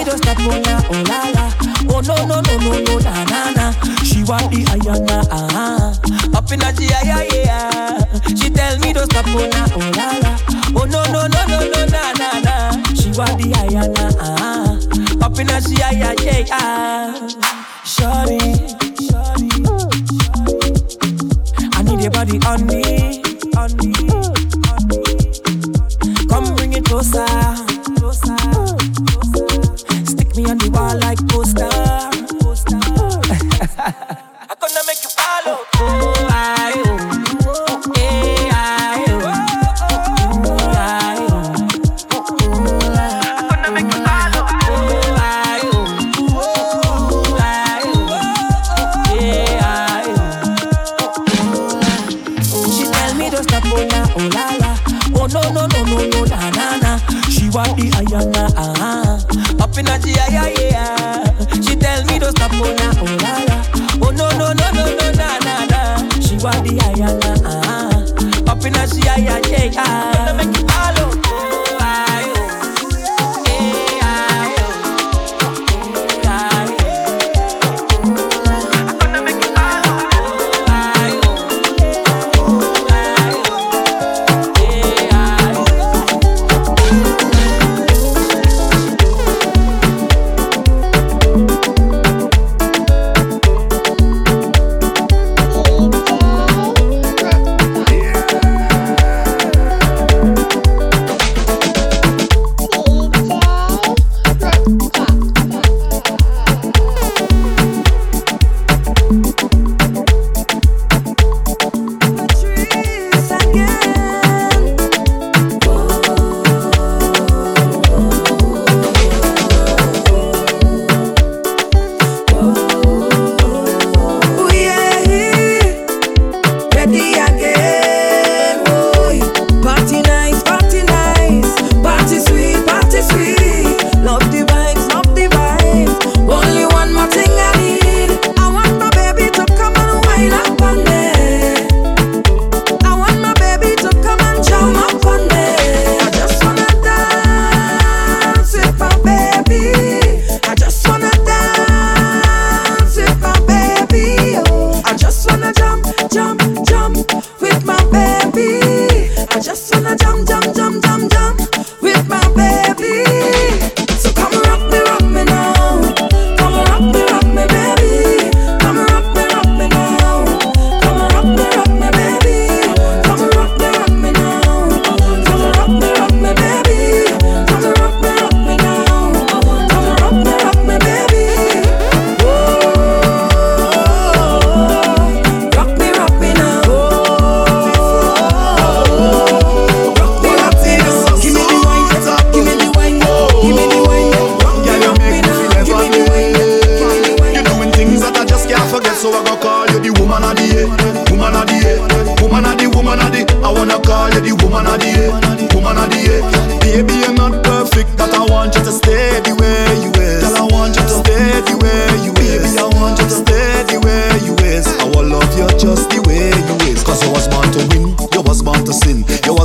me don't stop, oh oh la la. Oh no no no no no na na na. She want the ayana, ah ah Up in the yeah yeah. She tell me don't stop, oh la oh la. Oh no no no no no na na na. She want the ayana, ah ah Up in the yeah yeah yeah. Shawty, Shawty I need your body on me, on me, on me. Come bring it closer. like Costa.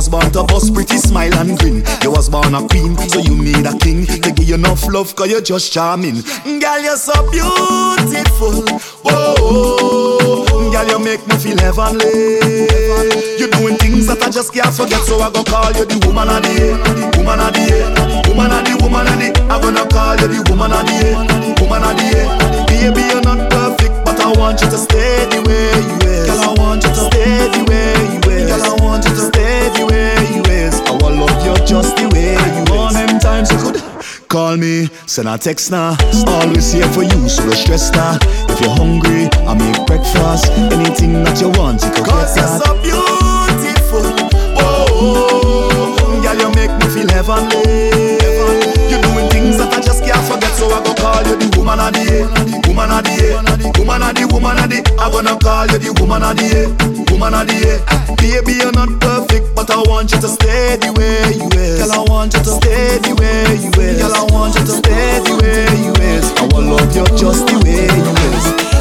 Was born to bust pretty smile and grin. You was born a queen, so you need a king to give you enough love, cause you're just charming. Girl, you're so beautiful. Whoa, girl, you make me feel heavenly. You're doing things that I just can't forget, so I go call you the woman of the year, woman of the year, woman of the woman of the. I'm gonna call you the woman of the year, woman of the year. Baby, you're not perfect, but I want you to stay send a text now. Always here for you, so don't stress now. If you're hungry, I make breakfast. Anything that you want, you can Cause get you're so beautiful. Whoa, girl, you make me feel heavenly. So I go call you the woman of the year, woman of the year, woman of the woman of the. I gonna call you the woman of the year, woman of the year. Baby, you're not perfect, but I want you to stay the way you is. Girl, I want you to stay the way you is. Girl, I want you to stay the way you is. I will love you just the way you is.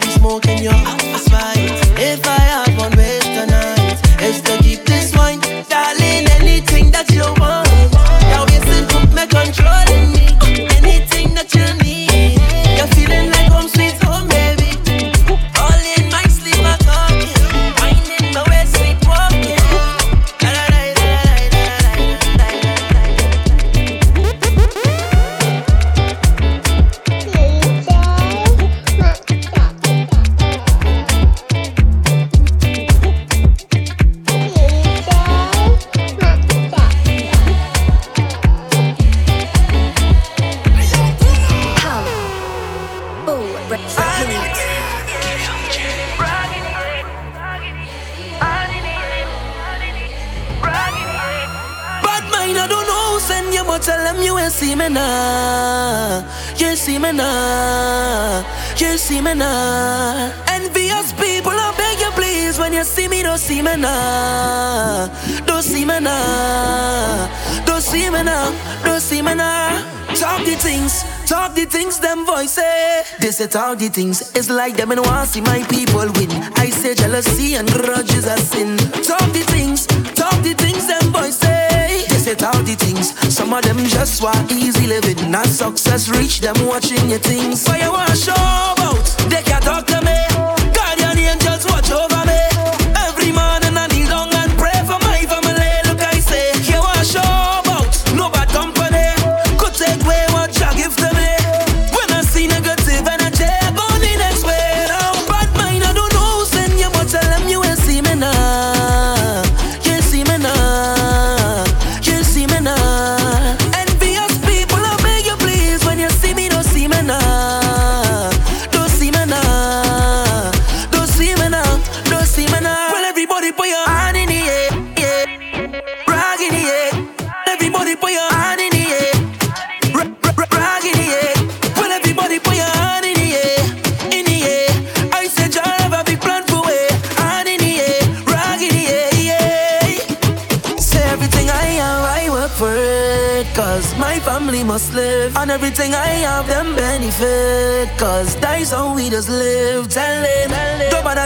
body smoking, yo. set all the things. It's like them and want see my people win. I say jealousy and grudges are sin. Talk the things, talk the things them boys say. They set all the things. Some of them just want easy living, not success. Reach them watching your thing.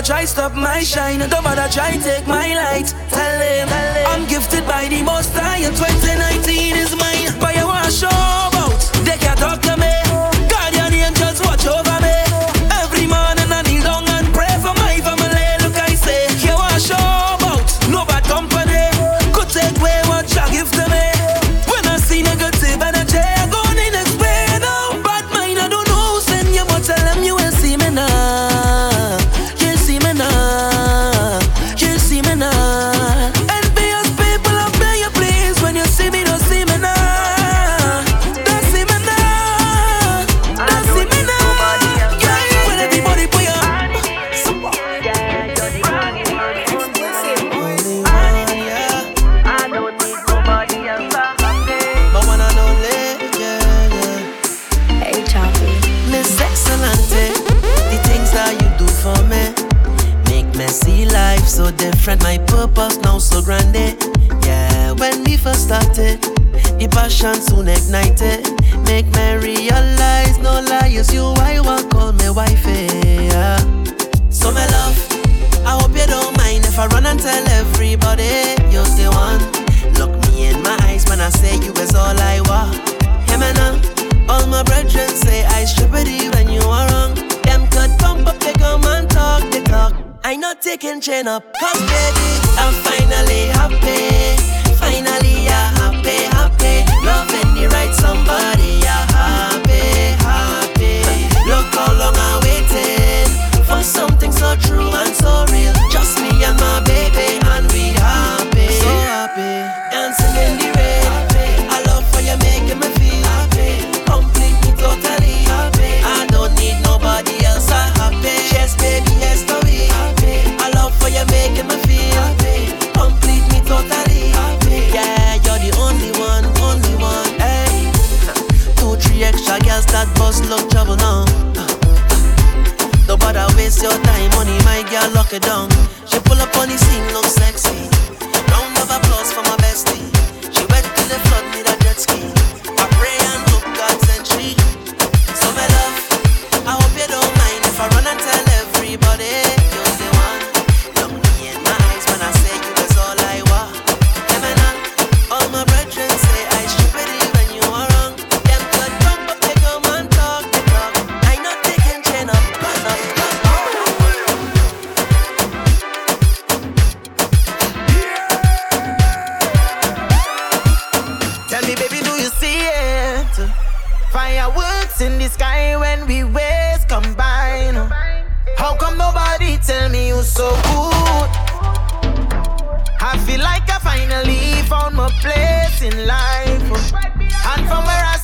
try stop my shine. Don't bother try take my light. Tell him, I'm gifted by the most high, and 2019 is mine. By a wash up. it. The passion soon ignited. Make me realize, no lies. you I want call me wife. Yeah. So my love, I hope you don't mind if I run and tell everybody you're the one. Look me in my eyes when I say you is all I want. Hey man, uh, all my brethren say I stupidity when you are wrong. Them could pump up, they come and talk, they talk. I not taking chain up, come baby, I'm finally happy. somebody that bus look trouble now. Uh. Don't bother waste your time, money, my girl, lock it down. She pull up on the scene, look sexy. Round of applause for my bestie. She wet till the flood, need a jet ski. sky when we ways combine. How come nobody tell me you so good? I feel like I finally found my place in life. And from where I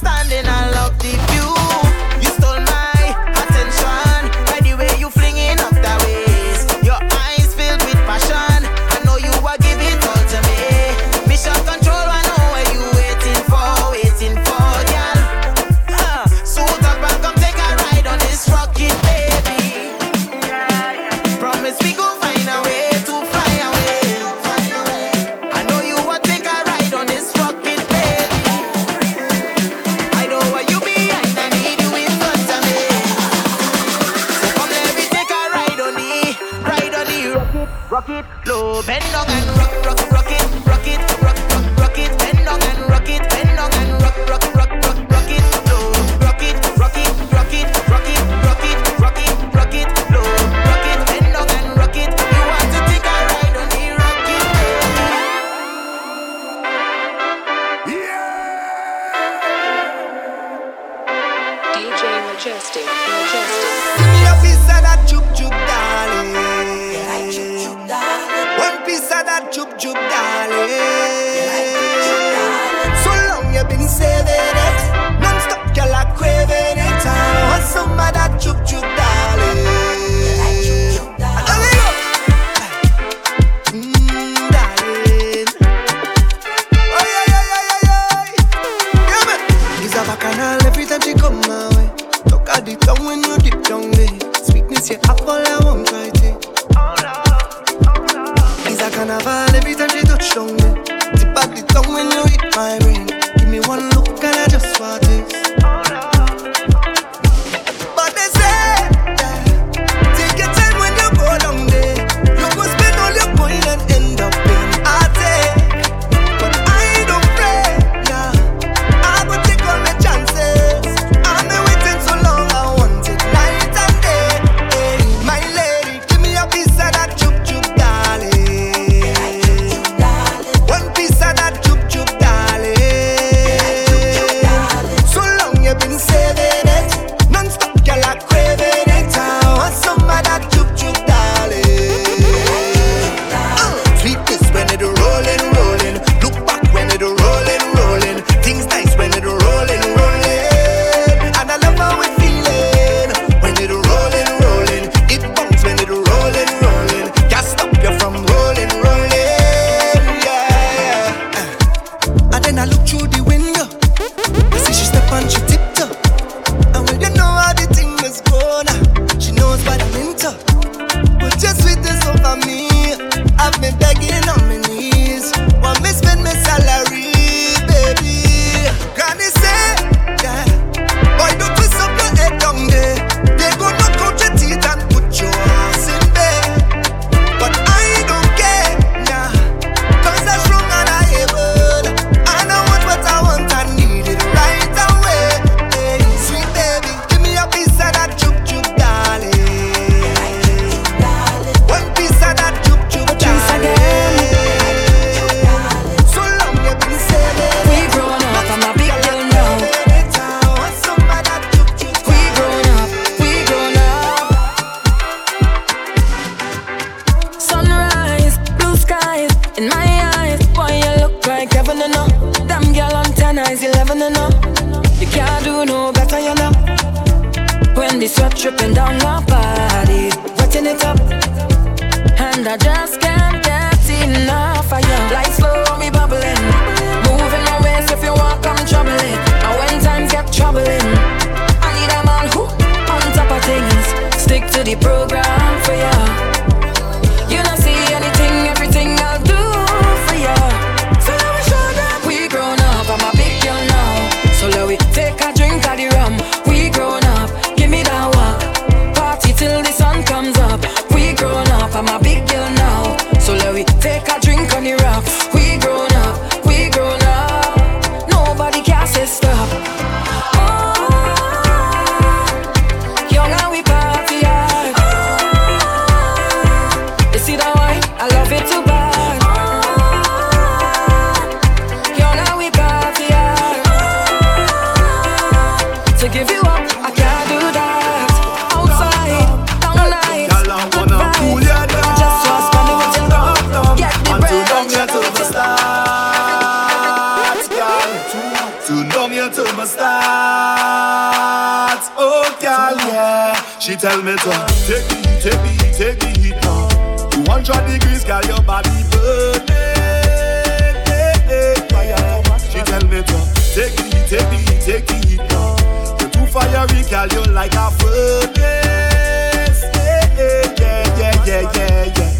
Girl, you like a furnace. Yeah, yeah, yeah, yeah, yeah, yeah.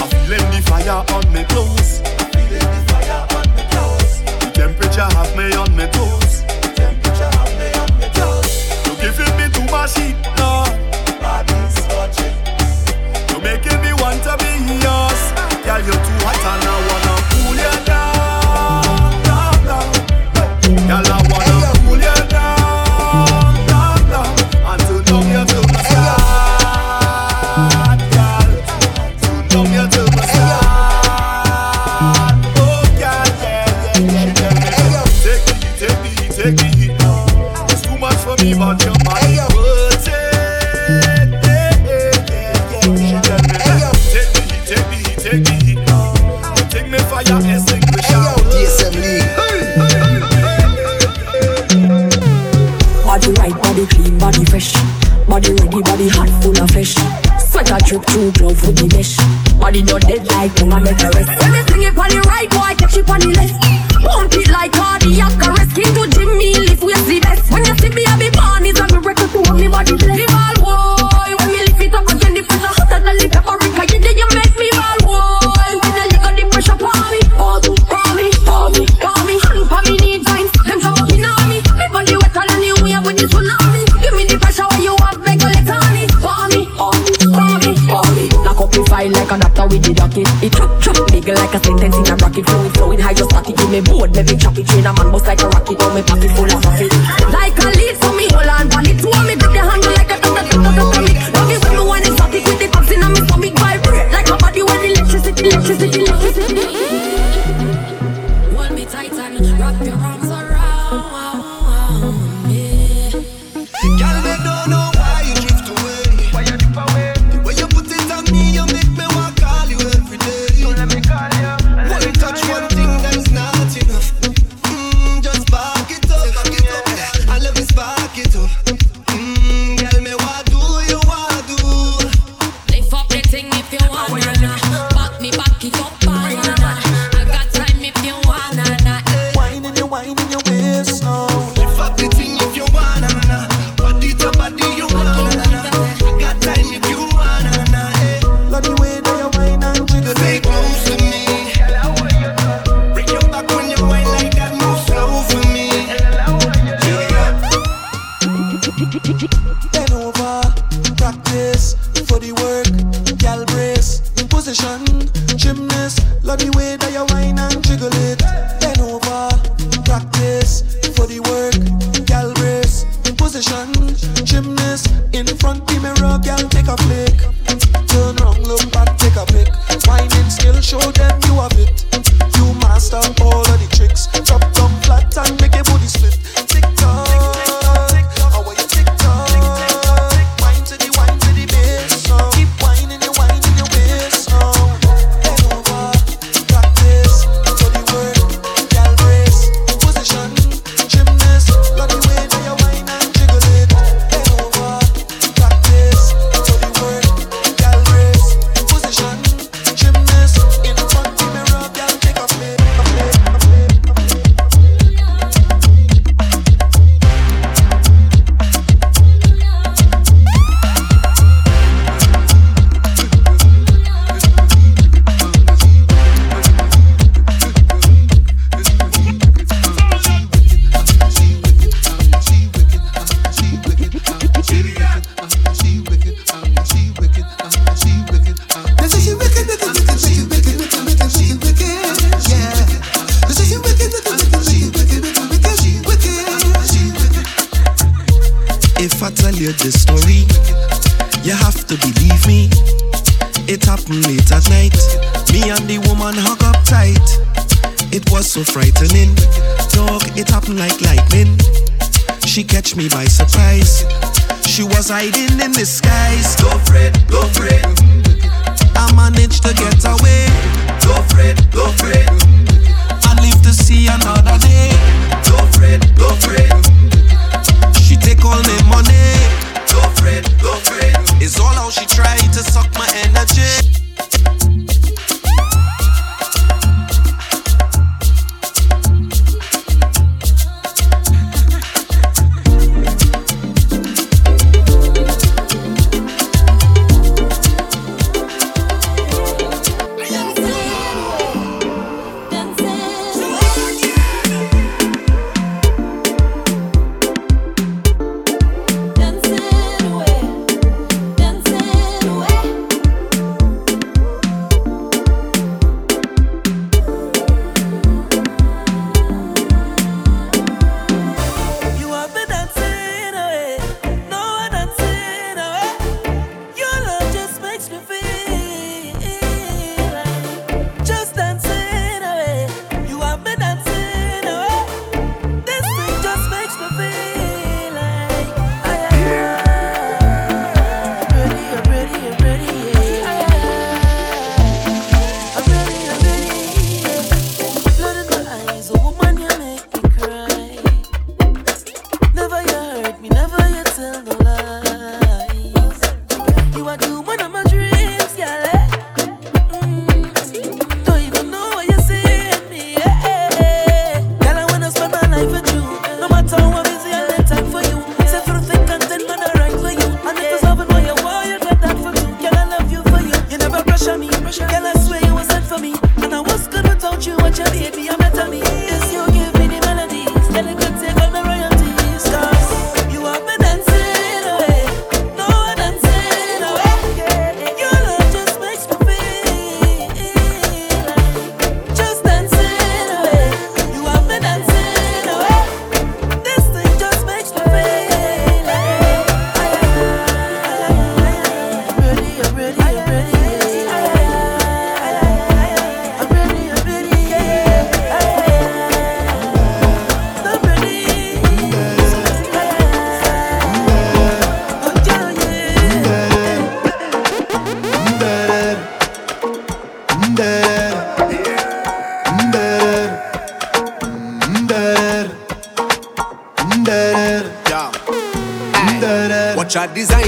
I'm feeling the fire on my clothes. I'm feeling the fire on my clothes. The temperature have me on my toes. The temperature have me on my toes. You're giving me too much heat.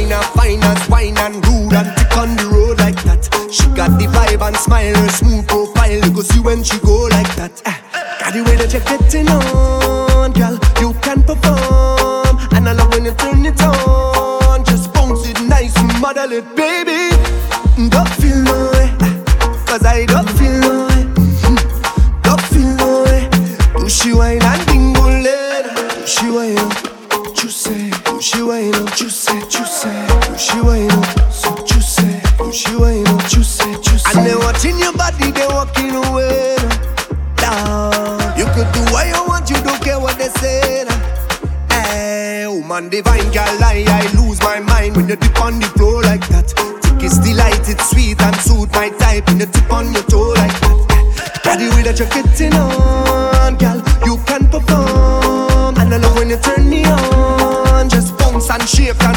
finer, finance, wine and rude and tick on the road like that. She got the vibe and smile, her smooth profile. You go see when she go like that. Eh. Got the way that you're getting on, girl. You can perform, and I love when you turn it on. Just bounce it nice, and model it, baby. Don't feel no way, cause I don't. divine, girl. I, I lose my mind when you dip on the floor like that. It's delight, it's sweet and suit my type. When you tip on your toe like that. Daddy, way that you're getting on, girl, you can perform. And I love when you turn me on. Just bounce and shift. and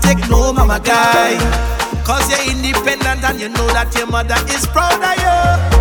take no mama guy. Cause you're independent and you know that your mother is proud of you.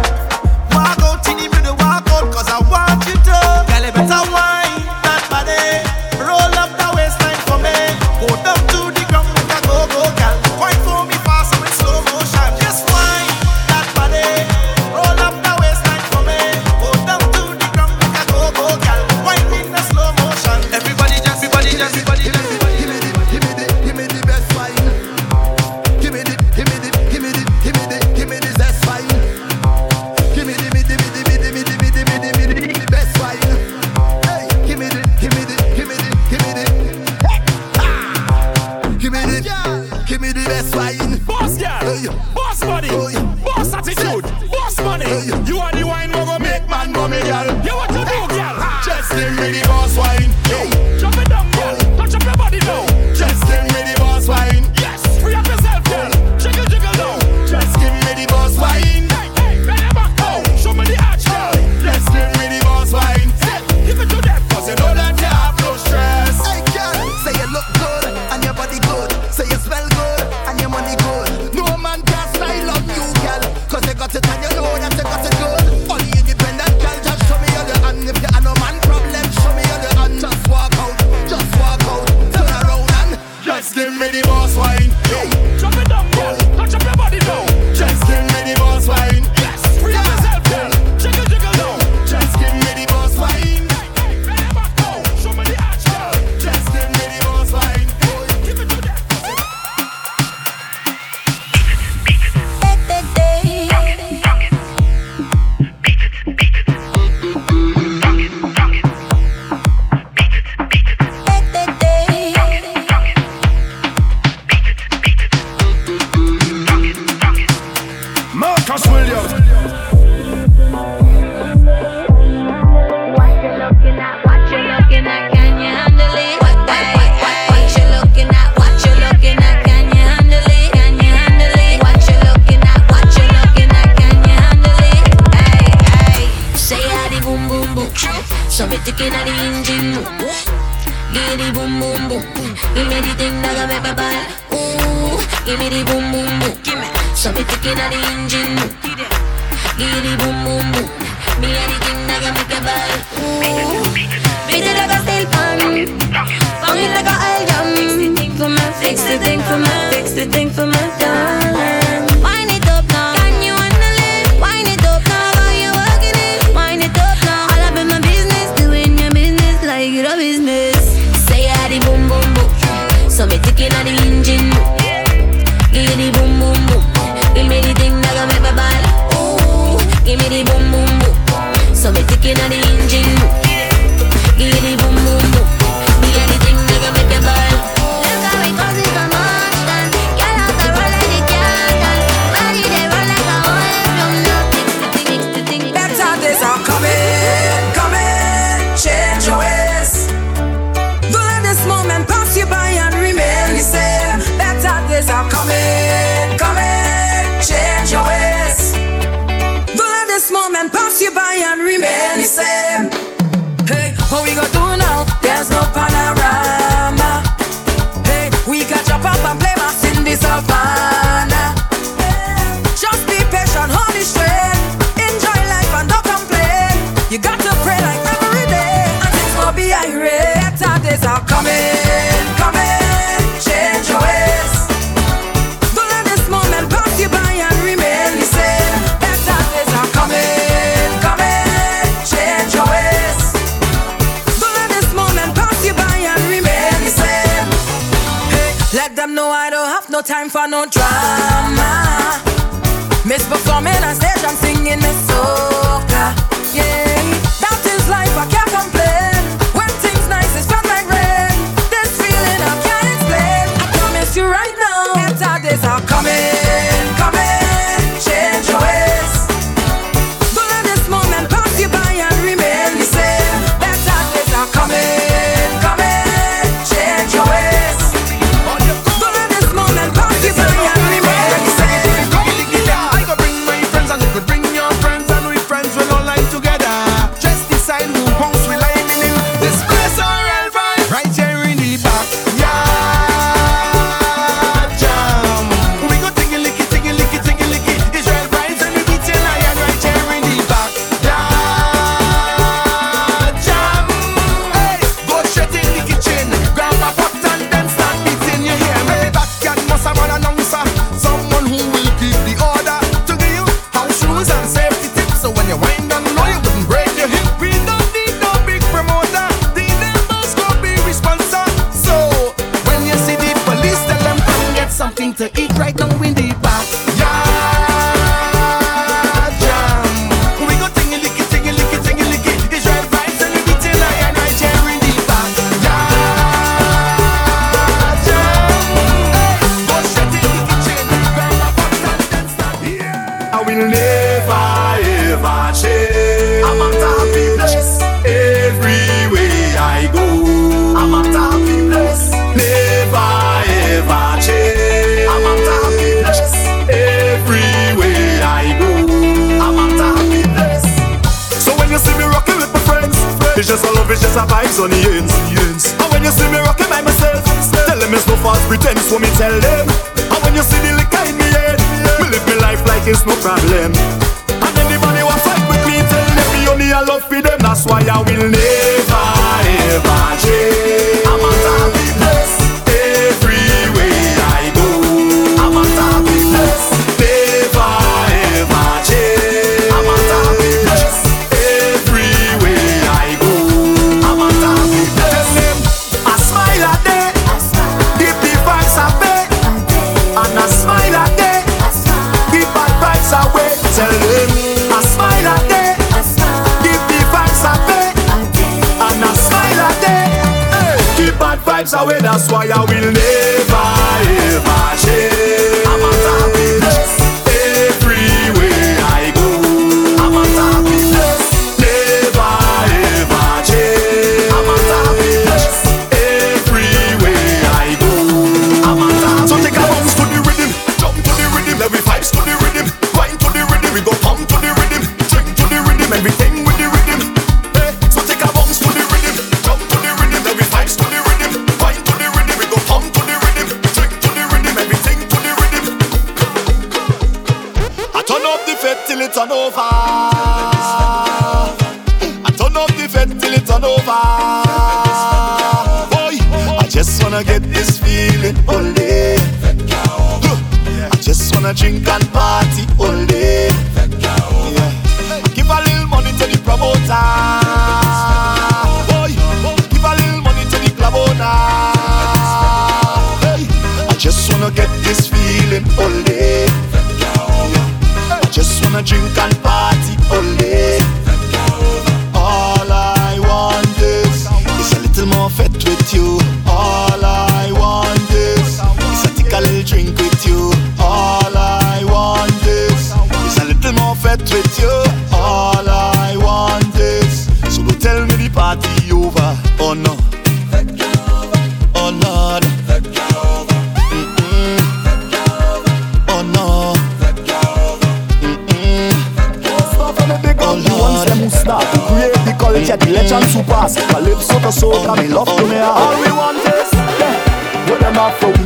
To me love to me ah. All we want is, yeah, what them have for we.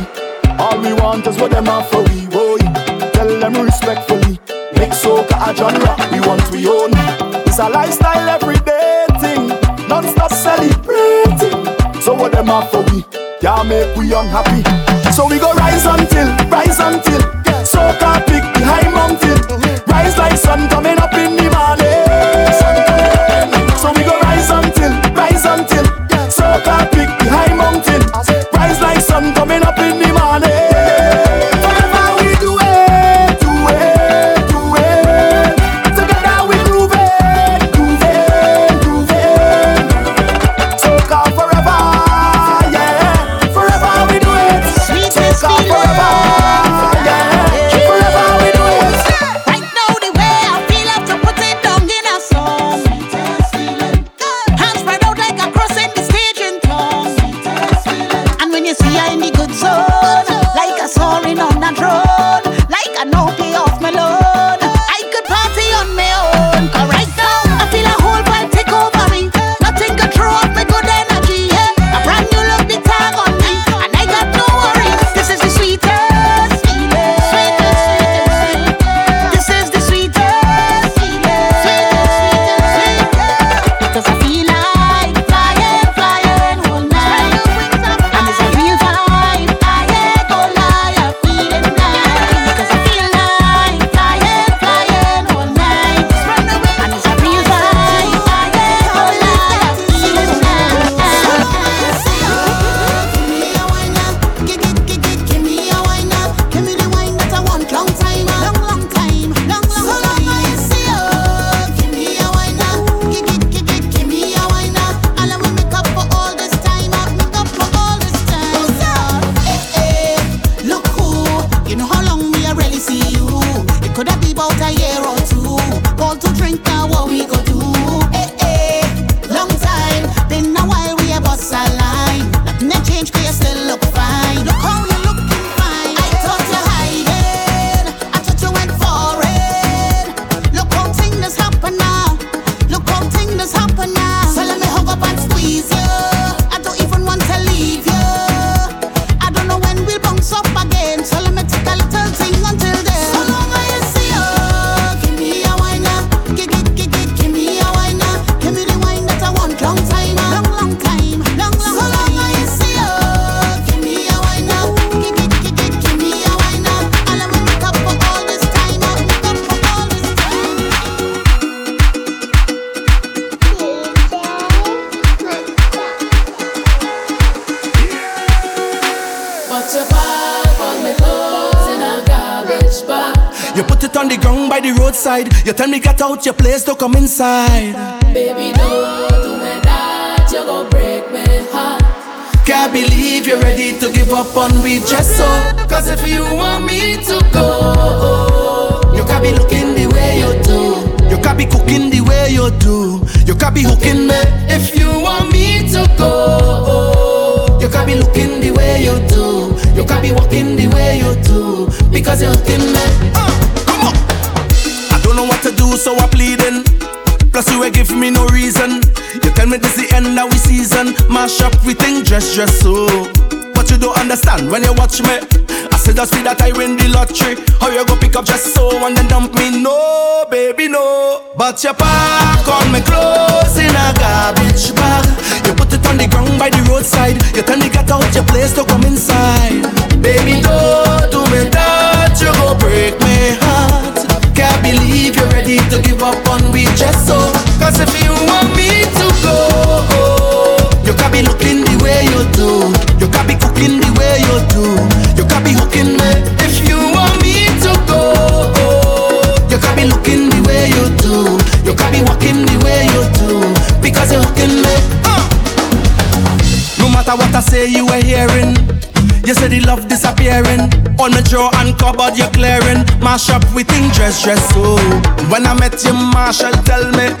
All we want is what them have for we, oh, boy Tell them respectfully. Make soca a genre, we want we own It's a lifestyle everyday thing. Non-stop celebrating. So what them have for we Can't make we unhappy. So we go rise until, rise until Soca the high mountain. Rise like sun coming up in the morning tell me get out your place to come inside. Baby, don't do me that. You gon' break me heart. Can't believe you're ready to give up on me just so. Cause if you want me to go, you can't be looking the way you do. You can't be cooking the way you do. You can't be hooking me. If you want me to go, you can't be looking the way you do. You can't be walking the way you do. Because you're hooking me. So I'm pleading. Plus you ain't give me no reason. You tell me this the end of we season. Mash up we think dress dress so. But you don't understand when you watch me. I said that's me that I win the lottery. How you go pick up just so and then dump me? No, baby, no. But you pack on my clothes in a garbage bag. You put it on the ground by the roadside. You tell me get out your place to come inside. Baby, don't do me that. You go break believe to give up on me just so. Cause if you want me to go, you can't be looking the way you do. You can't be cooking the way you do. You can't be hooking me. If you want me to go, you can't be looking the way you do. You can't be walking the way you do. Because you're hooking me. Uh. No matter what I say, you were hearing. You say the love disappearing. On my drawer and cupboard, you're clearing. Mash up with thing dress, dress so. When I met you, Marshall tell me,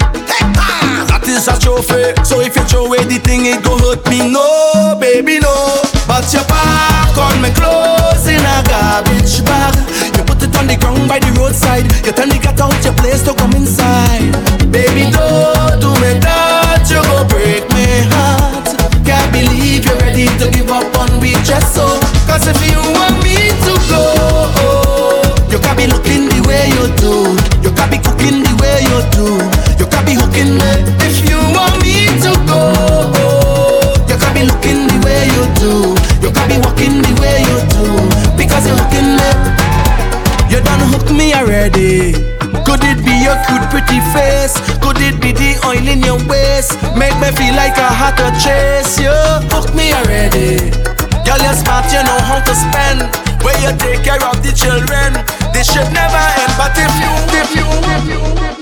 ah, that is a trophy. So if you throw away the thing, it go hurt me. No, baby, no. But you pack on my clothes in a garbage bag. You put it on the ground by the roadside. You tell me get out your place to come inside. Baby, don't do me that. You go break my heart. Cause if you want me to go, you can be looking the way you do. You can be cooking the way you do. You can be hooking me. If you want me to go, you can be looking the way you do. You can be walking the way you do. Because you're hooking me. You done hook me already. Could it be your cute pretty face? Could it be the oil in your waist? Make me feel like I had to chase you. Hook me already. Girl, you're smart, you know how to spend. Where you take care of the children. This should never end. But if you, if you, if you, if you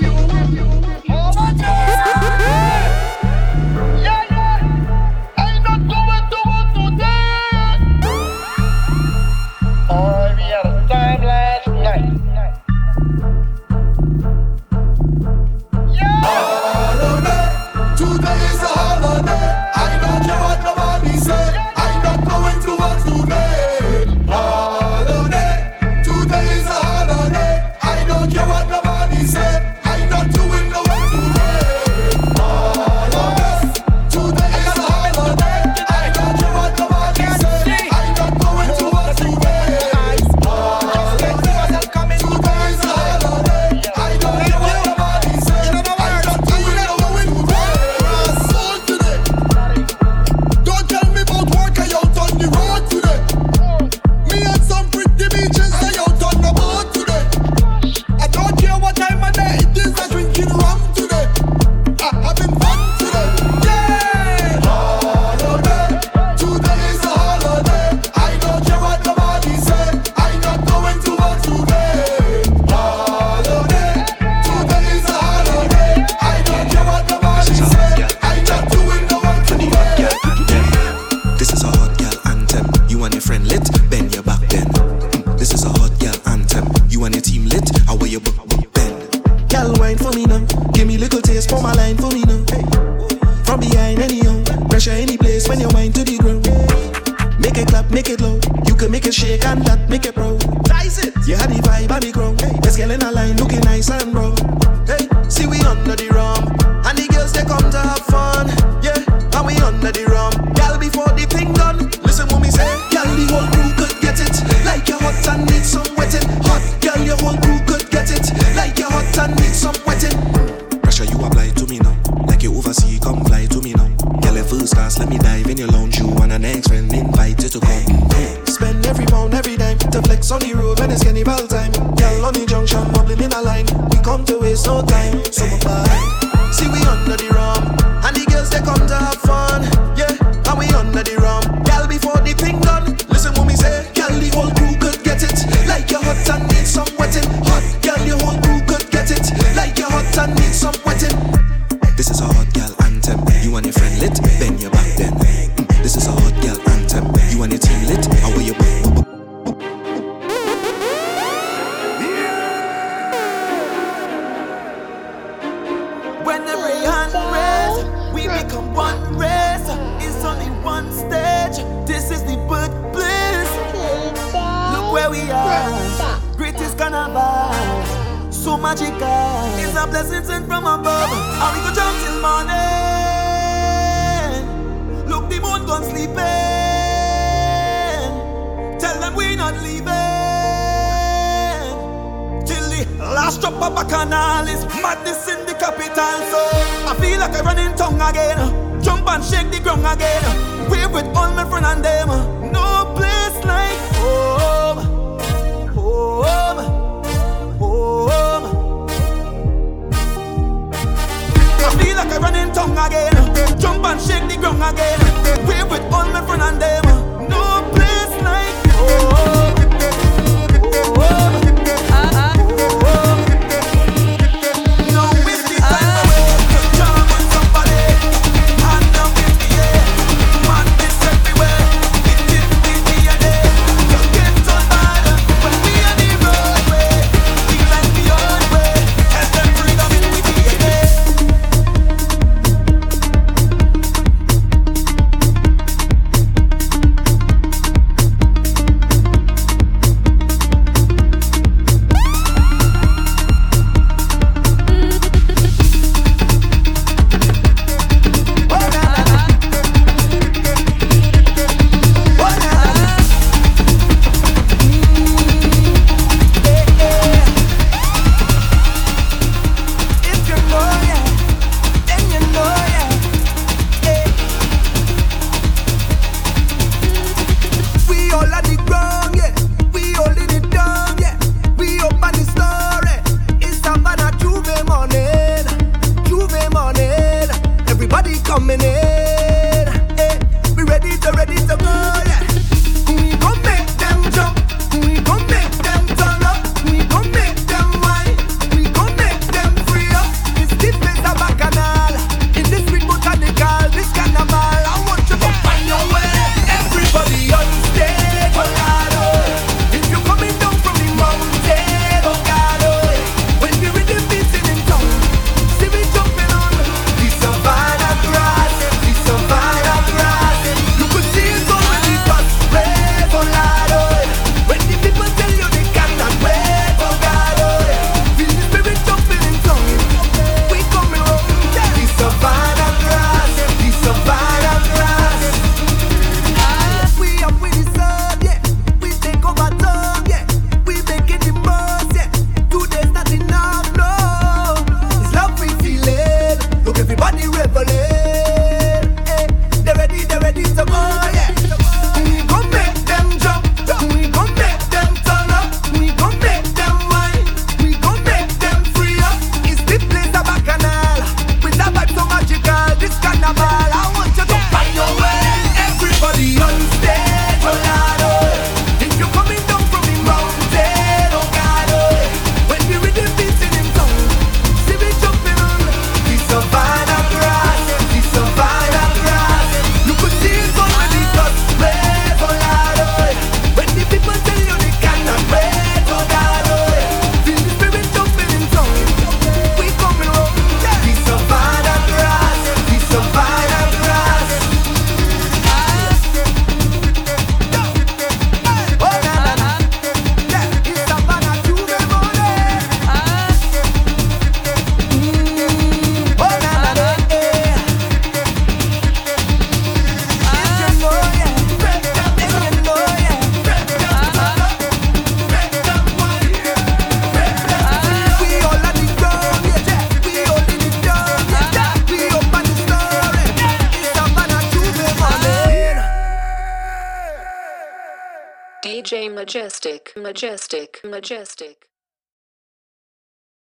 Majestic.